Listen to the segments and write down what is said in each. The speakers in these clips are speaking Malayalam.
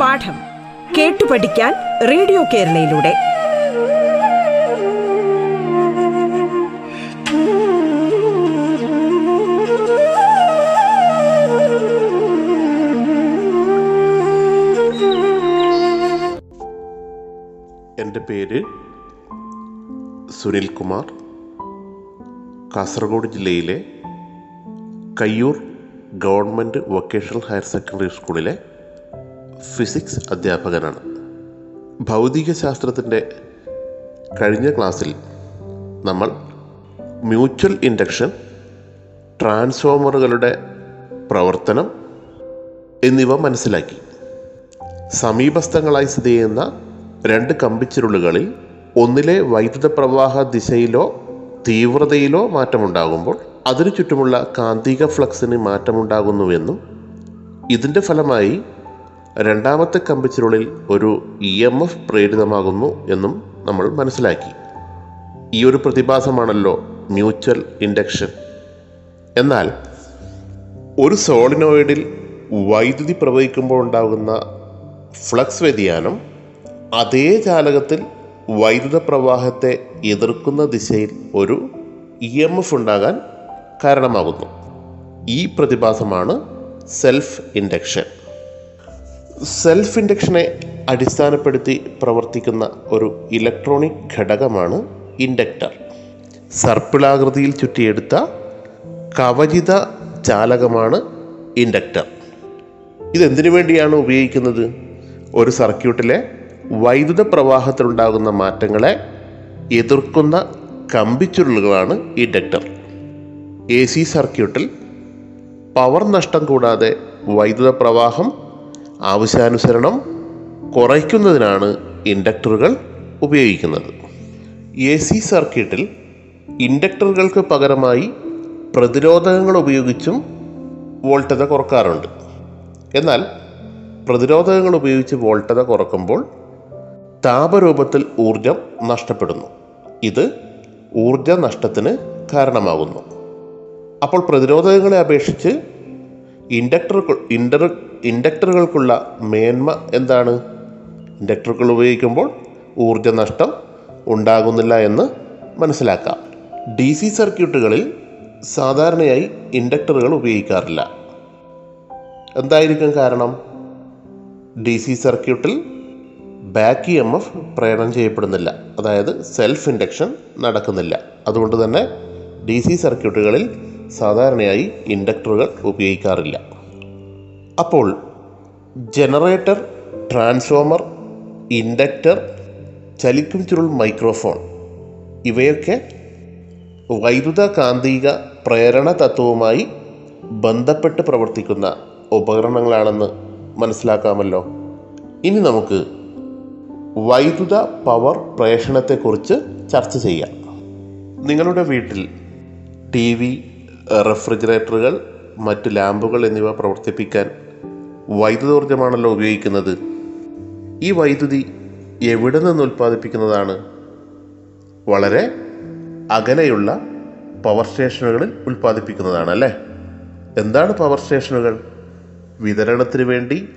പാഠം കേട്ടു പഠിക്കാൻ റേഡിയോ കേരളയിലൂടെ. എന്റെ പേര് സുനിൽ കുമാർ കാസർഗോഡ് ജില്ലയിലെ Kayyur government vocational higher secondary സ്കൂളിലെ ഫിസിക്സ് അധ്യാപകനാണ്. ഭൗതിക ശാസ്ത്രത്തിന്റെ കഴിഞ്ഞ ക്ലാസ്സിൽ നമ്മൾ മ്യൂച്വൽ ഇൻഡക്ഷൻ ട്രാൻസ്ഫോമറുകളുടെ പ്രവർത്തനം എന്നിവ മനസ്സിലാക്കി. സമീപസ്ഥങ്ങളായി സ്ഥിതി ചെയ്യുന്ന രണ്ട് കമ്പിച്ചുരുളുകളിൽ ഒന്നിലെ വൈദ്യുത പ്രവാഹ ദിശയിലോ തീവ്രതയിലോ മാറ്റമുണ്ടാകുമ്പോൾ അതിനു ചുറ്റുമുള്ള കാന്തിക ഫ്ലക്സിന് മാറ്റമുണ്ടാകുന്നുവെന്നും ഇതിന്റെ ഫലമായി രണ്ടാമത്തെ കമ്പിച്ചുരുളിൽ ഒരു ഇ എം എഫ് പ്രേരിതമാകുന്നു എന്നും നമ്മൾ മനസ്സിലാക്കി. ഈ ഒരു പ്രതിഭാസമാണല്ലോ മ്യൂച്വൽ ഇൻഡക്ഷൻ. എന്നാൽ ഒരു സോളിനോയിഡിൽ വൈദ്യുതി പ്രവഹിക്കുമ്പോൾ ഉണ്ടാകുന്ന ഫ്ലക്സ് വ്യതിയാനം അതേ ചാലകത്തിൽ വൈദ്യുത പ്രവാഹത്തെ എതിർക്കുന്ന ദിശയിൽ ഒരു ഇ എം എഫ് ഉണ്ടാകാൻ കാരണമാകുന്നു. ഈ പ്രതിഭാസമാണ് സെൽഫ് ഇൻഡക്ഷൻ സെൽഫ് ഇൻഡക്ഷനെ അടിസ്ഥാനപ്പെടുത്തി പ്രവർത്തിക്കുന്ന ഒരു ഇലക്ട്രോണിക് ഘടകമാണ് ഇൻഡക്ടർ സർപ്പിളാകൃതിയിൽ ചുറ്റിയെടുത്ത കവചിത ചാലകമാണ് ഇൻഡക്ടർ ഇതെന്തിനു വേണ്ടിയാണ് ഉപയോഗിക്കുന്നത്? ഒരു സർക്യൂട്ടിലെ വൈദ്യുത പ്രവാഹത്തിലുണ്ടാകുന്ന മാറ്റങ്ങളെ എതിർക്കുന്ന കമ്പിച്ചുരുളുകളാണ് ഇൻഡക്ടർ. എ സി സർക്യൂട്ടിൽ പവർ നഷ്ടം കൂടാതെ വൈദ്യുത പ്രവാഹം ആവശ്യാനുസരണം കുറയ്ക്കുന്നതിനാണ് ഇൻഡക്ടറുകൾ ഉപയോഗിക്കുന്നത്. എ സി സർക്യൂട്ടിൽ ഇൻഡക്ടറുകൾക്ക് പകരമായി പ്രതിരോധകങ്ങൾ ഉപയോഗിച്ചും വോൾട്ടത കുറക്കാറുണ്ട്. എന്നാൽ പ്രതിരോധകങ്ങൾ ഉപയോഗിച്ച് വോൾട്ടത കുറക്കുമ്പോൾ താപരൂപത്തിൽ ഊർജം നഷ്ടപ്പെടുന്നു. ഇത് ഊർജ നഷ്ടത്തിന് കാരണമാകുന്നു. അപ്പോൾ പ്രതിരോധങ്ങളെ അപേക്ഷിച്ച് ഇൻഡക്ടർ ഇൻഡർ ഇൻഡക്ടറുകൾക്കുള്ള മേന്മ എന്താണ്? ഇൻഡക്ടറുകൾ ഉപയോഗിക്കുമ്പോൾ ഊർജ നഷ്ടം ഉണ്ടാകുന്നില്ല എന്ന് മനസ്സിലാക്കാം. ഡി സി സർക്യൂട്ടുകളിൽ സാധാരണയായി ഇൻഡക്ടറുകൾ ഉപയോഗിക്കാറില്ല. എന്തായിരിക്കും കാരണം? ഡി സി സർക്യൂട്ടിൽ ബാക്ക് ഇ എം എഫ് പ്രേരണം ചെയ്യപ്പെടുന്നില്ല. അതായത് സെൽഫ് ഇൻഡക്ഷൻ നടക്കുന്നില്ല. അതുകൊണ്ട് തന്നെ ഡി സി സർക്യൂട്ടുകളിൽ സാധാരണയായി ഇൻഡക്ടറുകൾ ഉപയോഗിക്കാറില്ല. അപ്പോൾ ജനറേറ്റർ ട്രാൻസ്ഫോമർ ഇൻഡക്ടർ ചലിക്കും ചുരുൾ മൈക്രോഫോൺ ഇവയൊക്കെ വൈദ്യുത കാന്തിക പ്രേരണ തത്വവുമായി ബന്ധപ്പെട്ട് പ്രവർത്തിക്കുന്ന ഉപകരണങ്ങളാണെന്ന് മനസ്സിലാക്കാമല്ലോ. ഇനി നമുക്ക് വൈദ്യുത പവർ പ്രേഷണത്തെക്കുറിച്ച് ചർച്ച ചെയ്യാം. നിങ്ങളുടെ വീട്ടിൽ ടി വി റെഫ്രിജറേറ്ററുകൾ മറ്റ് ലാമ്പുകൾ എന്നിവ പ്രവർത്തിപ്പിക്കാൻ വൈദ്യുതോർജമാണല്ലോ ഉപയോഗിക്കുന്നത്. ഈ വൈദ്യുതി എവിടെ നിന്ന് ഉൽപ്പാദിപ്പിക്കുന്നതാണ്? വളരെ അകലെയുള്ള പവർ സ്റ്റേഷനുകളിൽ ഉൽപ്പാദിപ്പിക്കുന്നതാണ് അല്ലേ? എന്താണ് പവർ സ്റ്റേഷനുകൾ? വിതരണത്തിന് വേണ്ടി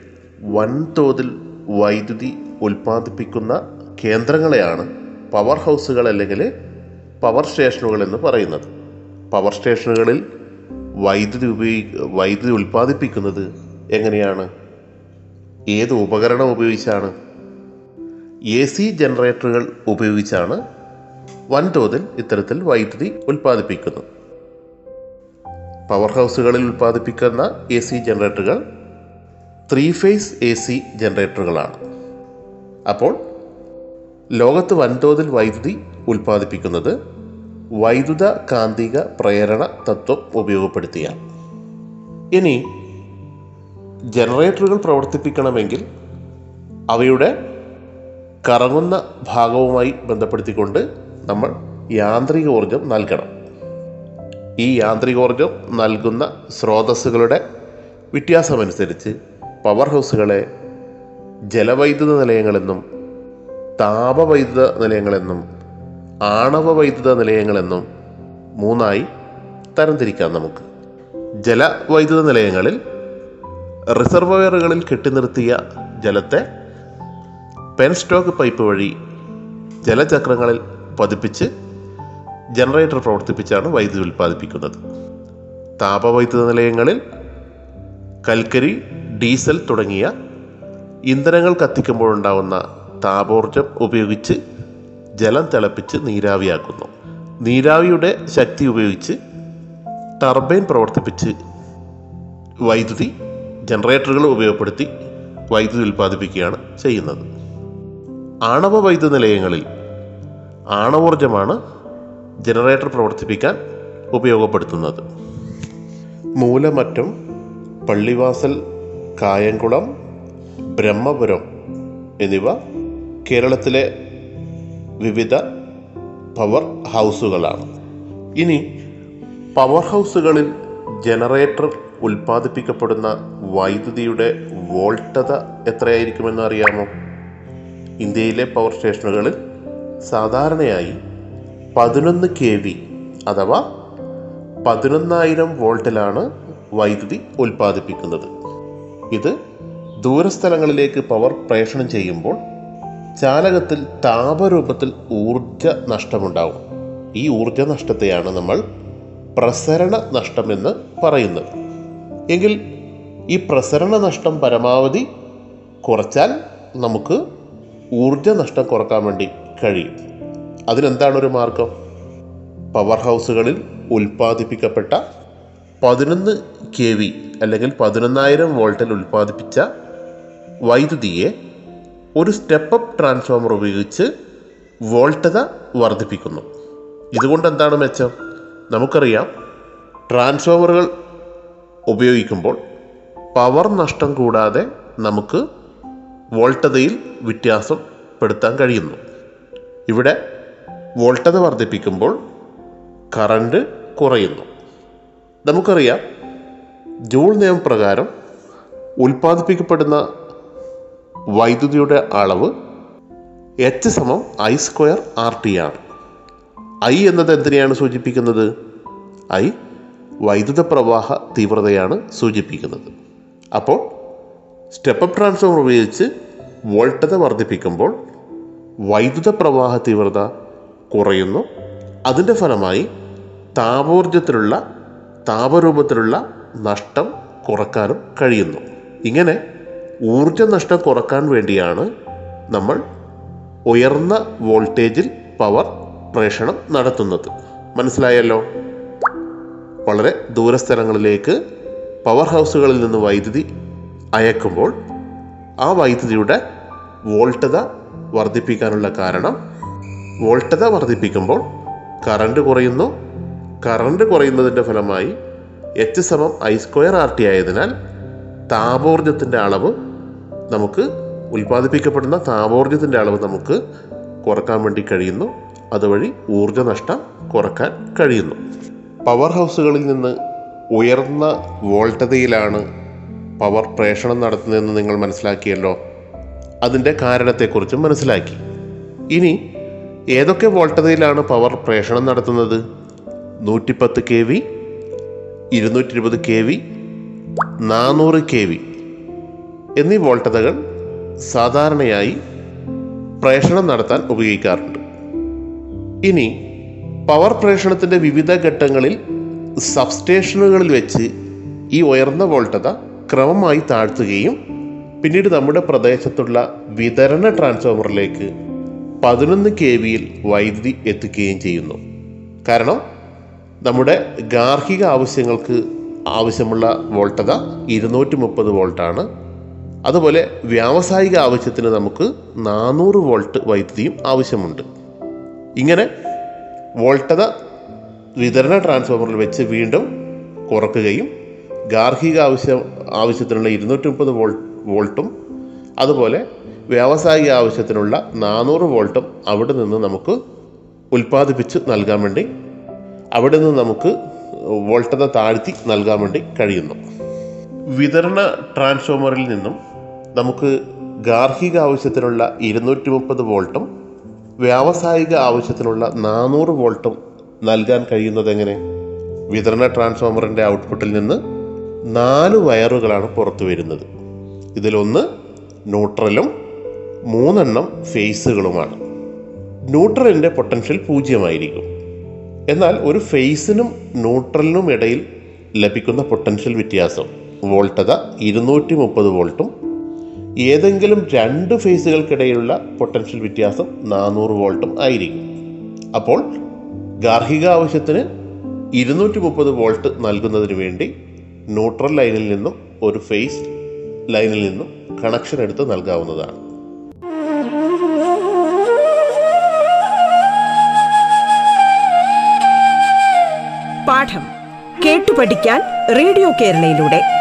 വൻതോതിൽ വൈദ്യുതി ഉൽപ്പാദിപ്പിക്കുന്ന കേന്ദ്രങ്ങളെയാണ് പവർ ഹൗസുകൾ അല്ലെങ്കിൽ പവർ സ്റ്റേഷനുകൾ എന്ന് പറയുന്നത്. പവർ സ്റ്റേഷനുകളിൽ വൈദ്യുതി ഉപയോഗി വൈദ്യുതി ഉൽപ്പാദിപ്പിക്കുന്നത് എങ്ങനെയാണ്? ഏത് ഉപകരണം ഉപയോഗിച്ചാണ്? എ സി ജനറേറ്ററുകൾ ഉപയോഗിച്ചാണ് വൻതോതിൽ ഇത്തരത്തിൽ വൈദ്യുതി ഉൽപ്പാദിപ്പിക്കുന്നത്. പവർ ഹൗസുകളിൽ ഉൽപ്പാദിപ്പിക്കുന്ന എ സി ജനറേറ്ററുകൾ ത്രീ ഫേസ് എ സി ജനറേറ്ററുകളാണ് അപ്പോൾ ലോകത്ത് വൻതോതിൽ വൈദ്യുതി ഉൽപ്പാദിപ്പിക്കുന്നത് വൈദ്യുത കാന്തിക പ്രേരണ തത്വം ഉപയോഗപ്പെടുത്തിയാണ് ഇനി ജനറേറ്ററുകൾ പ്രവർത്തിപ്പിക്കണമെങ്കിൽ അവയുടെ കറങ്ങുന്ന ഭാഗവുമായി ബന്ധപ്പെടുത്തിക്കൊണ്ട് നമ്മൾ യാന്ത്രിക ഊർജം നൽകണം. ഈ യാന്ത്രിക യാന്ത്രികോർജം നൽകുന്ന സ്രോതസ്സുകളുടെ വ്യത്യാസമനുസരിച്ച് പവർ ഹൗസുകളെ ജലവൈദ്യുത നിലയങ്ങളെന്നും താപവൈദ്യുത നിലയങ്ങളെന്നും ആണവ വൈദ്യുത നിലയങ്ങളെന്നും മൂന്നായി തരംതിരിക്കാം നമുക്ക്. ജലവൈദ്യുത നിലയങ്ങളിൽ റിസർവയറുകളിൽ കെട്ടിനിർത്തിയ ജലത്തെ പെൻസ്റ്റോക്ക് പൈപ്പ് വഴി ജലചക്രങ്ങളിൽ പതിപ്പിച്ച് ജനറേറ്റർ പ്രവർത്തിപ്പിച്ചാണ് വൈദ്യുതി ഉൽപ്പാദിപ്പിക്കുന്നത്. താപവൈദ്യുത നിലയങ്ങളിൽ കൽക്കരി ഡീസൽ തുടങ്ങിയ ഇന്ധനങ്ങൾ കത്തിക്കുമ്പോഴുണ്ടാവുന്ന താപോർജം ഉപയോഗിച്ച് ജലം തിളപ്പിച്ച് നീരാവിയാക്കുന്നു. നീരാവിയുടെ ശക്തി ഉപയോഗിച്ച് ടർബൈൻ പ്രവർത്തിപ്പിച്ച് വൈദ്യുതി ജനറേറ്ററുകൾ ഉപയോഗപ്പെടുത്തി വൈദ്യുതി ഉൽപ്പാദിപ്പിക്കുകയാണ് ചെയ്യുന്നത്. ആണവ വൈദ്യുത നിലയങ്ങളിൽ ആണവോർജമാണ് ജനറേറ്റർ പ്രവർത്തിപ്പിക്കാൻ ഉപയോഗപ്പെടുത്തുന്നത്. മൂലമറ്റം പള്ളിവാസൽ കായംകുളം ബ്രഹ്മപുരം എന്നിവ കേരളത്തിലെ വിവിധ പവർ ഹൗസുകളാണ് ഇനി പവർ ഹൗസുകളിൽ ജനറേറ്റർ ഉൽപ്പാദിപ്പിക്കപ്പെടുന്ന വൈദ്യുതിയുടെ വോൾട്ടത എത്രയായിരിക്കുമെന്ന് അറിയാമോ? ഇന്ത്യയിലെ പവർ സ്റ്റേഷനുകളിൽ സാധാരണയായി പതിനൊന്ന് കെ വി അഥവാ പതിനൊന്നായിരം വോൾട്ടിലാണ് വൈദ്യുതി ഉൽപ്പാദിപ്പിക്കുന്നത്. ഇത് ദൂരസ്ഥലങ്ങളിലേക്ക് പവർ പ്രേഷണം ചെയ്യുമ്പോൾ ചാലകത്തിൽ താപരൂപത്തിൽ ഊർജ നഷ്ടമുണ്ടാവും. ഈ ഊർജ നഷ്ടത്തെയാണ് നമ്മൾ പ്രസരണ നഷ്ടമെന്ന് പറയുന്നത്. എങ്കിൽ ഈ പ്രസരണ നഷ്ടം പരമാവധി കുറച്ചാൽ നമുക്ക് ഊർജ നഷ്ടം കുറയ്ക്കാൻ വേണ്ടി കഴിയും. അതിനെന്താണ് ഒരു മാർഗം? പവർ ഹൗസുകളിൽ ഉൽപ്പാദിപ്പിക്കപ്പെട്ട പതിനൊന്ന് കെ വി അല്ലെങ്കിൽ പതിനൊന്നായിരം വോൾട്ടിൽ ഉൽപ്പാദിപ്പിച്ച വൈദ്യുതിയെ ഒരു സ്റ്റെപ്പ് അപ്പ് ട്രാൻസ്ഫോമർ ഉപയോഗിച്ച് വോൾട്ടത വർദ്ധിപ്പിക്കുന്നു. ഇതുകൊണ്ട് എന്താണ് മെച്ചം? നമുക്കറിയാം ട്രാൻസ്ഫോമറുകൾ ഉപയോഗിക്കുമ്പോൾ പവർ നഷ്ടം കൂടാതെ നമുക്ക് വോൾട്ടതയിൽ വ്യത്യാസം പെടുത്താൻ കഴിയുന്നു. ഇവിടെ വോൾട്ടത വർദ്ധിപ്പിക്കുമ്പോൾ കറണ്ട് കുറയുന്നു. നമുക്കറിയാം ജൂൾ നിയമപ്രകാരം ഉൽപ്പാദിപ്പിക്കപ്പെടുന്ന വൈദ്യുതിയുടെ അളവ് എച്ച് സമം ഐ സ്ക്വയർ ആർ ടി ആണ്. ഐ എന്നത് എന്തിനെയാണ് സൂചിപ്പിക്കുന്നത്? ഐ വൈദ്യുത പ്രവാഹ തീവ്രതയാണ് സൂചിപ്പിക്കുന്നത്. അപ്പോൾ സ്റ്റെപ്പ് അപ്പ് ട്രാൻസ്ഫോമർ ഉപയോഗിച്ച് വോൾട്ടത വർദ്ധിപ്പിക്കുമ്പോൾ വൈദ്യുത പ്രവാഹ തീവ്രത കുറയുന്നു. അതിന്റെ ഫലമായി താപോർജത്തിലുള്ള താപരൂപത്തിലുള്ള നഷ്ടം കുറക്കാനും കഴിയുന്നു. ഇങ്ങനെ ഊർജ നഷ്ടം കുറയ്ക്കാൻ വേണ്ടിയാണ് നമ്മൾ ഉയർന്ന വോൾട്ടേജിൽ പവർ പ്രേഷണം നടത്തുന്നത്. മനസ്സിലായല്ലോ? വളരെ ദൂരസ്ഥലങ്ങളിലേക്ക് പവർ ഹൗസുകളിൽ നിന്ന് വൈദ്യുതി അയക്കുമ്പോൾ ആ വൈദ്യുതിയുടെ വോൾട്ടത വർദ്ധിപ്പിക്കാനുള്ള കാരണം വോൾട്ടത വർദ്ധിപ്പിക്കുമ്പോൾ കറണ്ട് കുറയുന്നു. കറണ്ട് കുറയുന്നതിന്റെ ഫലമായി എച്ച് സമം ഐ സ്ക്വയർ ആർ ടി ആയതിനാൽ താപോർജത്തിന്റെ അളവ് നമുക്ക് ഉൽപ്പാദിപ്പിക്കപ്പെടുന്ന താപോർജത്തിന്റെ അളവ് നമുക്ക് കുറയ്ക്കാൻ വേണ്ടി കഴിയുന്നു. അതുവഴി ഊർജനഷ്ടം നഷ്ടം കുറയ്ക്കാൻ കഴിയുന്നു. പവർ ഹൗസുകളിൽ നിന്ന് ഉയർന്ന വോൾട്ടതയിലാണ് പവർ പ്രേഷണം നടത്തുന്നതെന്ന് നിങ്ങൾ മനസ്സിലാക്കിയല്ലോ. അതിന്റെ കാരണത്തെക്കുറിച്ചും മനസ്സിലാക്കി. ഇനി ഏതൊക്കെ വോൾട്ടതയിലാണ് പവർ പ്രേഷണം നടത്തുന്നത്? നൂറ്റിപ്പത്ത് കെ വി ഇരുന്നൂറ്റി ഇരുപത് കെ വി നാനൂറ് കെ വി. എന്നീ വോൾട്ടതകൾ സാധാരണയായി പ്രേഷണം നടത്താൻ ഉപയോഗിക്കാറുണ്ട്. ഇനി പവർ പ്രേഷണത്തിന്റെ വിവിധ ഘട്ടങ്ങളിൽ സബ്സ്റ്റേഷനുകളിൽ വെച്ച് ഈ ഉയർന്ന വോൾട്ടത ക്രമമായി താഴ്ത്തുകയും പിന്നീട് നമ്മുടെ പ്രദേശത്തുള്ള വിതരണ ട്രാൻസ്ഫോമറിലേക്ക് പതിനൊന്ന് കെ വിയിൽ വൈദ്യുതി എത്തിക്കുകയും ചെയ്യുന്നു. കാരണം നമ്മുടെ ഗാർഹിക ആവശ്യങ്ങൾക്ക് ആവശ്യമുള്ള വോൾട്ടത ഇരുന്നൂറ്റി മുപ്പത് വോൾട്ടാണ്. അതുപോലെ വ്യാവസായിക ആവശ്യത്തിന് നമുക്ക് നാനൂറ് വോൾട്ട് വൈദ്യുതിയും ആവശ്യമുണ്ട്. ഇങ്ങനെ വോൾട്ടത വിതരണ ട്രാൻസ്ഫോമറിൽ വെച്ച് വീണ്ടും കുറക്കുകയും ഗാർഹിക ആവശ്യം ആവശ്യത്തിനുള്ള ഇരുന്നൂറ്റി മുപ്പത് വോൾട്ട് വോൾട്ടും അതുപോലെ വ്യാവസായിക ആവശ്യത്തിനുള്ള നാനൂറ് വോൾട്ടും അവിടെ നിന്ന് നമുക്ക് ഉൽപ്പാദിപ്പിച്ച് നൽകാൻ വേണ്ടി അവിടെ നിന്ന് നമുക്ക് വോൾട്ടത താഴ്ത്തി നൽകാൻ വേണ്ടി കഴിയുന്നു. വിതരണ ട്രാൻസ്ഫോമറിൽ നിന്നും നമുക്ക് ഗാർഹിക ആവശ്യത്തിനുള്ള ഇരുന്നൂറ്റി മുപ്പത് വോൾട്ടും വ്യാവസായിക ആവശ്യത്തിനുള്ള നാനൂറ് വോൾട്ടും നൽകാൻ കഴിയുന്നത് എങ്ങനെ? വിതരണ ട്രാൻസ്ഫോമറിന്റെ ഔട്ട്പുട്ടിൽ നിന്ന് നാല് വയറുകളാണ് പുറത്തു വരുന്നത്. ഇതിലൊന്ന് ന്യൂട്രലും മൂന്നെണ്ണം ഫേസുകളുമാണ്. ന്യൂട്രലിന്റെ പൊട്ടൻഷ്യൽ പൂജ്യമായിരിക്കും. എന്നാൽ ഒരു ഫേസിനും ന്യൂട്രലിനും ഇടയിൽ ലഭിക്കുന്ന പൊട്ടൻഷ്യൽ വ്യത്യാസം വോൾട്ടത ഇരുന്നൂറ്റി മുപ്പത് വോൾട്ടും ഏതെങ്കിലും രണ്ട് ഫേസുകൾക്കിടയിലുള്ള പൊട്ടൻഷ്യൽ വ്യത്യാസം നാനൂറ് വോൾട്ടും ആയിരിക്കും. അപ്പോൾ ഗാർഹിക ആവശ്യത്തിന് ഇരുന്നൂറ്റി മുപ്പത് വോൾട്ട് നൽകുന്നതിന് വേണ്ടി ന്യൂട്രൽ ലൈനിൽ നിന്നും ഒരു ഫേസ് ലൈനിൽ നിന്നും കണക്ഷൻ എടുത്ത് നൽകാവുന്നതാണ്. പാഠം കേട്ടു പഠിക്കാൻ റേഡിയോ കേരളയിലൂടെ.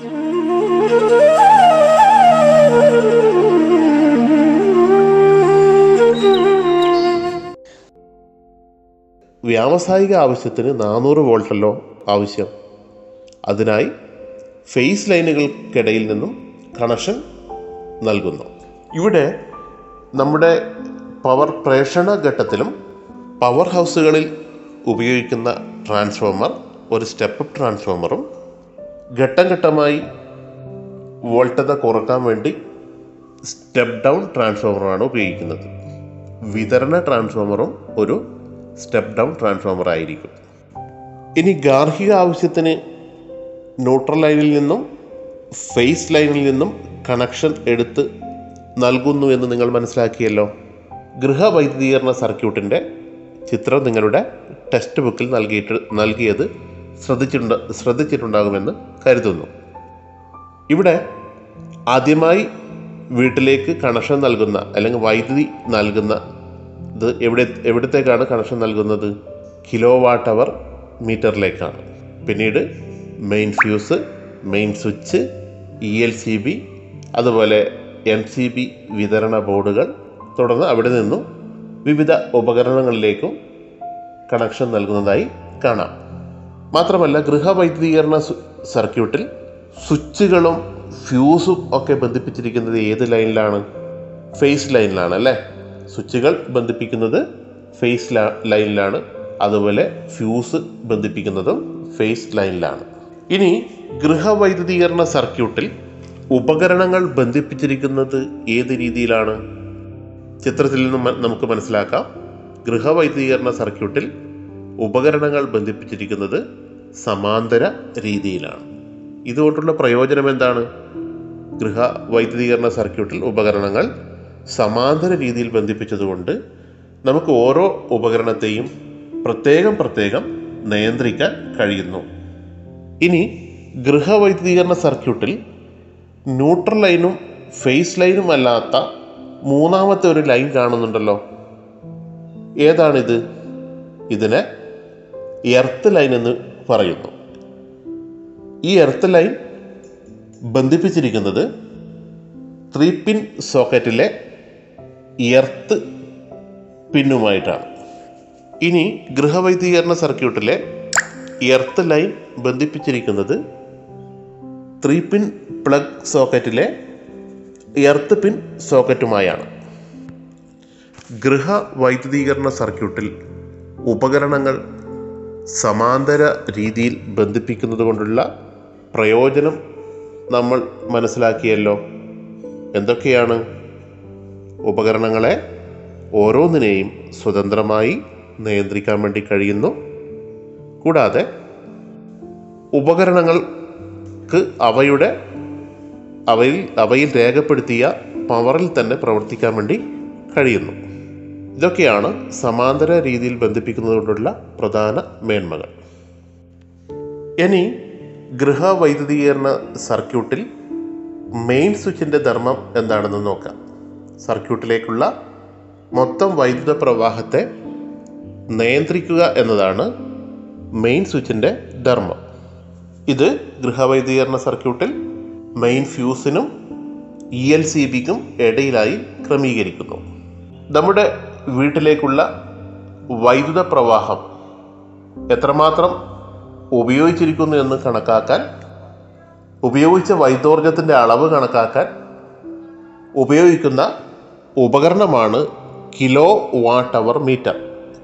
വ്യാവസായിക ആവശ്യത്തിന് നാനൂറ് വോൾട്ടല്ലോ ആവശ്യം. അതിനായി ഫേസ് ലൈനുകൾക്കിടയിൽ നിന്നും കണക്ഷൻ നൽകുന്നു. ഇവിടെ നമ്മുടെ പവർ പ്രേഷണ ഘട്ടത്തിലും പവർ ഹൗസുകളിൽ ഉപയോഗിക്കുന്ന ട്രാൻസ്ഫോമർ ഒരു സ്റ്റെപ്പ് ട്രാൻസ്ഫോമറും ഘട്ടം ഘട്ടമായി വോൾട്ടത കുറയ്ക്കാൻ വേണ്ടി സ്റ്റെപ്പ് ഡൗൺ ട്രാൻസ്ഫോമറാണ് ഉപയോഗിക്കുന്നത്. വിതരണ ട്രാൻസ്ഫോമറും ഒരു സ്റ്റെപ്പ് ഡൗൺ ട്രാൻസ്ഫോമർ ആയിരിക്കും. ഇനി ഗാർഹിക ആവശ്യത്തിന് ന്യൂട്രൽ ലൈനിൽ നിന്നും ഫേസ് ലൈനിൽ നിന്നും കണക്ഷൻ എടുത്ത് നൽകുന്നു എന്ന് നിങ്ങൾ മനസ്സിലാക്കിയല്ലോ. ഗൃഹവൈദ്യുതീകരണ സർക്യൂട്ടിന്റെ ചിത്രം നിങ്ങളുടെ ടെക്സ്റ്റ് ബുക്കിൽ നൽകിയിട്ട് നൽകിയത് ശ്രദ്ധിച്ചിട്ടുണ്ട് ശ്രദ്ധിച്ചിട്ടുണ്ടാകുമെന്ന് കരുതുന്നു. ഇവിടെ ആദ്യമായി വീട്ടിലേക്ക് കണക്ഷൻ നൽകുന്ന അല്ലെങ്കിൽ വൈദ്യുതി നൽകുന്ന ഇത് എവിടെ എവിടത്തേക്കാണ് കണക്ഷൻ നൽകുന്നത്? കിലോ വാട്ട് അവർ മീറ്ററിലേക്കാണ് പിന്നീട് main fuse main switch E L C B അതുപോലെ എം സി ബി വിതരണ ബോർഡുകൾ. തുടർന്ന് അവിടെ നിന്നും വിവിധ ഉപകരണങ്ങളിലേക്കും കണക്ഷൻ നൽകുന്നതായി കാണാം. മാത്രമല്ല ഗൃഹവൈദ്യുതീകരണ സർക്യൂട്ടിൽ സ്വിച്ചുകളും ഫ്യൂസും ഒക്കെ ബന്ധിപ്പിച്ചിരിക്കുന്നത് ഏത് ലൈനിലാണ് ഫേസ് ലൈനിലാണ് അല്ലേ? സ്വിച്ചുകൾ ബന്ധിപ്പിക്കുന്നത് ഫേസ് ലൈനിലാണ് അതുപോലെ ഫ്യൂസ് ബന്ധിപ്പിക്കുന്നതും ഫേസ് ലൈനിലാണ് ഇനി ഗൃഹവൈദ്യുതീകരണ സർക്യൂട്ടിൽ ഉപകരണങ്ങൾ ബന്ധിപ്പിച്ചിരിക്കുന്നത് ഏത് രീതിയിലാണ്? ചിത്രത്തിൽ നിന്ന് നമുക്ക് മനസ്സിലാക്കാം. ഗൃഹവൈദ്യുതീകരണ സർക്യൂട്ടിൽ ഉപകരണങ്ങൾ ബന്ധിപ്പിച്ചിരിക്കുന്നത് സമാന്തര രീതിയിലാണ്. ഇതുകൊണ്ടുള്ള പ്രയോജനം എന്താണ്? ഗൃഹ വൈദ്യുതീകരണ സർക്യൂട്ടിൽ ഉപകരണങ്ങൾ സമാന്തര രീതിയിൽ ബന്ധിപ്പിച്ചതുകൊണ്ട് നമുക്ക് ഓരോ ഉപകരണത്തെയും പ്രത്യേകം പ്രത്യേകം നിയന്ത്രിക്കാൻ കഴിയുന്നു. ഇനി ഗൃഹവൈദ്യുതീകരണ സർക്യൂട്ടിൽ ന്യൂട്രൽ ലൈനും ഫേസ് ലൈനും അല്ലാത്ത മൂന്നാമത്തെ ഒരു ലൈൻ കാണുന്നുണ്ടല്ലോ. ഏതാണിത്? ഇതിനെ എർത്ത് ലൈൻ എന്ന് പറയുന്നു. ഈ എർത്ത് ലൈൻ ബന്ധിപ്പിച്ചിരിക്കുന്നത് ത്രീ പിൻ സോക്കറ്റിലെ എർത്ത് പിന്നുമായിട്ടാണ്. ഇനി ഗൃഹവൈദ്യീകരണ സർക്യൂട്ടിലെ എർത്ത് ലൈൻ ബന്ധിപ്പിച്ചിരിക്കുന്നത് ത്രീ പിൻ പ്ലഗ് സോക്കറ്റിലെ എർത്ത് പിൻ സോക്കറ്റുമായാണ്. ഗൃഹ വൈദ്യുതീകരണ സർക്യൂട്ടിൽ ഉപകരണങ്ങൾ സമാന്തര രീതിയിൽ ബന്ധിപ്പിക്കുന്നത് കൊണ്ടുള്ള പ്രയോജനം നമ്മൾ മനസ്സിലാക്കിയല്ലോ. എന്തൊക്കെയാണ്? ഉപകരണങ്ങളെ ഓരോന്നിനെയും സ്വതന്ത്രമായി നിയന്ത്രിക്കാൻ വേണ്ടി കഴിയുന്നു. കൂടാതെ ഉപകരണങ്ങൾക്ക് അവയുടെ അവയിൽ അവയിൽ രേഖപ്പെടുത്തിയ പവറിൽ തന്നെ പ്രവർത്തിക്കാൻ വേണ്ടി കഴിയുന്നു. ഇതൊക്കെയാണ് സമാന്തര രീതിയിൽ ബന്ധിപ്പിക്കുന്നതുകൊണ്ടുള്ള പ്രധാന മേന്മകൾ. ഇനി ഗൃഹവൈദ്യുതീകരണ സർക്യൂട്ടിൽ മെയിൻ സ്വിച്ചിന്റെ ധർമ്മം എന്താണെന്ന് നോക്കാം. സർക്യൂട്ടിലേക്കുള്ള മൊത്തം വൈദ്യുത പ്രവാഹത്തെ നിയന്ത്രിക്കുക എന്നതാണ് മെയിൻ സ്വിച്ചിന്റെ ധർമ്മം. ഇത് ഗൃഹവൈദ്യീകരണ സർക്യൂട്ടിൽ മെയിൻ ഫ്യൂസിനും ഇ എൽ സി ബിക്കും ഇടയിലായി ക്രമീകരിക്കുന്നു. നമ്മുടെ വീട്ടിലേക്കുള്ള വൈദ്യുത പ്രവാഹം എത്രമാത്രം ഉപയോഗിച്ചിരിക്കുന്നു എന്ന് കണക്കാക്കാൻ ഉപയോഗിച്ച വൈദ്യോർജത്തിന്റെ അളവ് കണക്കാക്കാൻ ഉപയോഗിക്കുന്ന ഉപകരണമാണ് kilo watt hour meter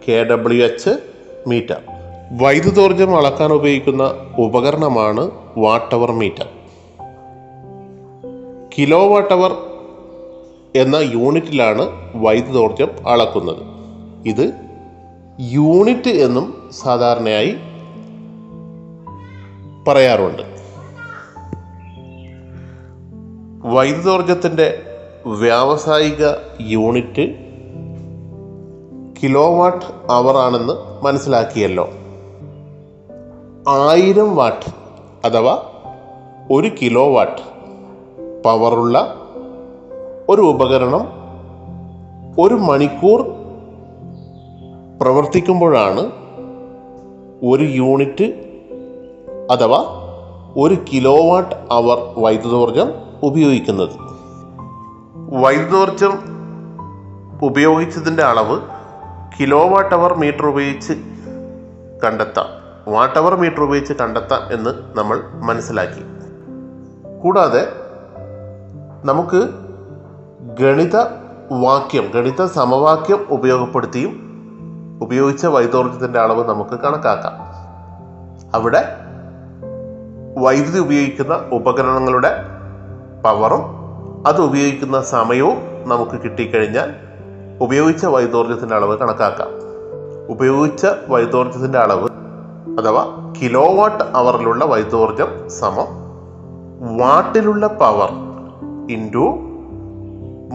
K W H meter. വൈദ്യുതോർജം അളക്കാൻ ഉപയോഗിക്കുന്ന ഉപകരണമാണ് watt hour meter. Kilo watt hour എന്ന യൂണിറ്റിലാണ് വൈദ്യുതോർജം അളക്കുന്നത്. ഇത് യൂണിറ്റ് എന്നും സാധാരണയായി പറയാറുണ്ട്. വൈദ്യുതോർജത്തിന്റെ വ്യാവസായിക യൂണിറ്റ് കിലോവാട്ട് അവർ ആണെന്ന് മനസ്സിലാക്കിയല്ലോ. ആയിരം വാട്ട് അഥവാ ഒരു കിലോ വാട്ട് പവറുള്ള ഒരു ഉപകരണം ഒരു മണിക്കൂർ പ്രവർത്തിക്കുമ്പോഴാണ് ഒരു യൂണിറ്റ് അഥവാ ഒരു കിലോ വാട്ട് അവർ വൈദ്യുതോർജം ഉപയോഗിക്കുന്നത്. വൈദ്യുതോർജം ഉപയോഗിച്ചതിന്റെ അളവ് കിലോ വാട്ട് അവർ മീറ്റർ ഉപയോഗിച്ച് കണ്ടെത്താം. വാട്ട് അവർ മീറ്റർ ഉപയോഗിച്ച് കണ്ടെത്താം എന്ന് നമ്മൾ മനസ്സിലാക്കി. കൂടാതെ നമുക്ക് ഗണിത വാക്യം ഗണിത സമവാക്യം ഉപയോഗപ്പെടുത്തിയും ഉപയോഗിച്ച വൈദ്യോർജത്തിന്റെ അളവ് നമുക്ക് കണക്കാക്കാം. അവിടെ വൈദ്യുതി ഉപയോഗിക്കുന്ന ഉപകരണങ്ങളുടെ പവറും അത് ഉപയോഗിക്കുന്ന സമയവും നമുക്ക് കിട്ടിക്കഴിഞ്ഞാൽ ഉപയോഗിച്ച വൈദ്യോർജത്തിന്റെ അളവ് കണക്കാക്കാം. ഉപയോഗിച്ച വൈദ്യോർജത്തിന്റെ അളവ് അഥവാ കിലോ വാട്ട് അവറിലുള്ള വൈദ്യോർജം സമം വാട്ടിലുള്ള പവർ ഇന്റു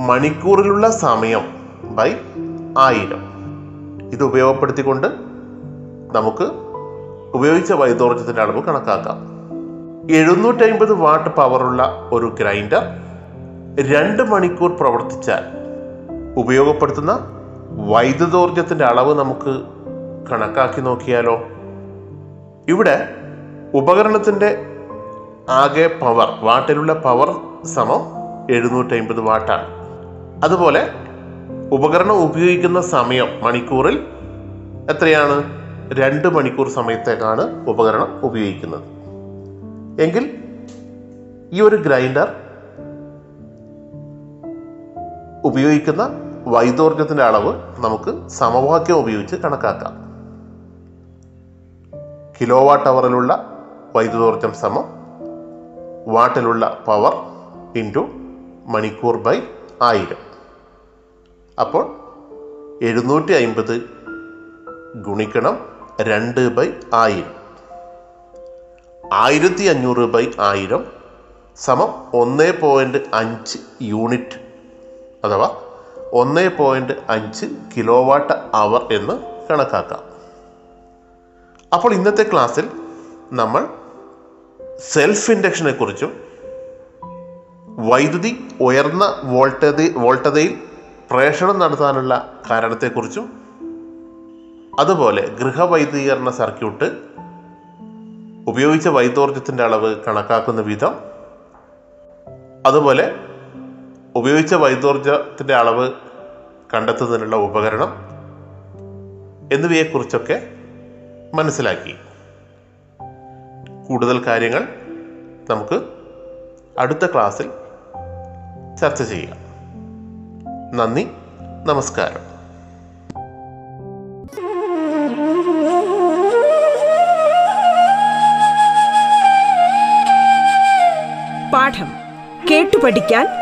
മണിക്കൂറിലുള്ള സമയം ബൈ ആയിരം. ഇത് ഉപയോഗപ്പെടുത്തിക്കൊണ്ട് നമുക്ക് ഉപയോഗിച്ച വൈദ്യോർജത്തിന്റെ അളവ് കണക്കാക്കാം. എഴുന്നൂറ്റി അമ്പത് വാട്ട് പവറുള്ള ഒരു ഗ്രൈൻഡർ രണ്ട് മണിക്കൂർ പ്രവർത്തിച്ചാൽ ഉപയോഗപ്പെടുത്തുന്ന വൈദ്യുതോർജത്തിന്റെ അളവ് നമുക്ക് കണക്കാക്കി നോക്കിയാലോ? ഇവിടെ ഉപകരണത്തിന്റെ ആകെ പവർ വാട്ടിലുള്ള പവർ സമം എഴുന്നൂറ്റി അമ്പത് വാട്ടാണ്. അതുപോലെ ഉപകരണം ഉപയോഗിക്കുന്ന സമയം മണിക്കൂറിൽ എത്രയാണ്? രണ്ട് മണിക്കൂർ സമയത്തേക്കാണ് ഉപകരണം ഉപയോഗിക്കുന്നത്. എങ്കിൽ ഈ ഒരു ഗ്രൈൻഡർ ഉപയോഗിക്കുന്ന വൈദ്യോർജത്തിന്റെ അളവ് നമുക്ക് സമവാക്യം ഉപയോഗിച്ച് കണക്കാക്കാം. കിലോ വാട്ട് അവറിലുള്ള വൈദ്യുതോർജം സമം വാട്ടിലുള്ള പവർ ഇന്റു മണിക്കൂർ ബൈ ആയിരം. അപ്പോൾ എഴുന്നൂറ്റി അമ്പത് ഗുണിക്കണം രണ്ട് ബൈ ആയിരം. ആയിരത്തി അഞ്ഞൂറ് ബൈ ആയിരം സമം ഒന്ന് പോയിന്റ് അഞ്ച് യൂണിറ്റ് അഥവാ ഒന്ന് പോയിന്റ് അഞ്ച് കിലോ വാട്ട് അവർ എന്ന് കണക്കാക്കാം. അപ്പോൾ ഇന്നത്തെ ക്ലാസ്സിൽ നമ്മൾ സെൽഫ് ഇൻഡക്ഷനെ കുറിച്ചും വൈദ്യുതി ഉയർന്ന വോൾട്ടത വോൾട്ടതയിൽ പ്രേഷണം നടത്താനുള്ള കാരണത്തെക്കുറിച്ചും അതുപോലെ ഗൃഹവൈദ്യുതീകരണ സർക്യൂട്ട് ഉപയോഗിച്ച വൈദ്യോർജത്തിന്റെ അളവ് കണക്കാക്കുന്ന വിധം അതുപോലെ ഉപയോഗിച്ച വൈദ്യോർജത്തിന്റെ അളവ് കണ്ടെത്തുന്നതിനുള്ള ഉപകരണം എന്നിവയെക്കുറിച്ചൊക്കെ മനസ്സിലാക്കി. കൂടുതൽ കാര്യങ്ങൾ നമുക്ക് അടുത്ത ക്ലാസ്സിൽ ചർച്ച ചെയ്യാം. നന്ദി നമസ്കാരം. പാഠം കേട്ടു പഠിക്കാൻ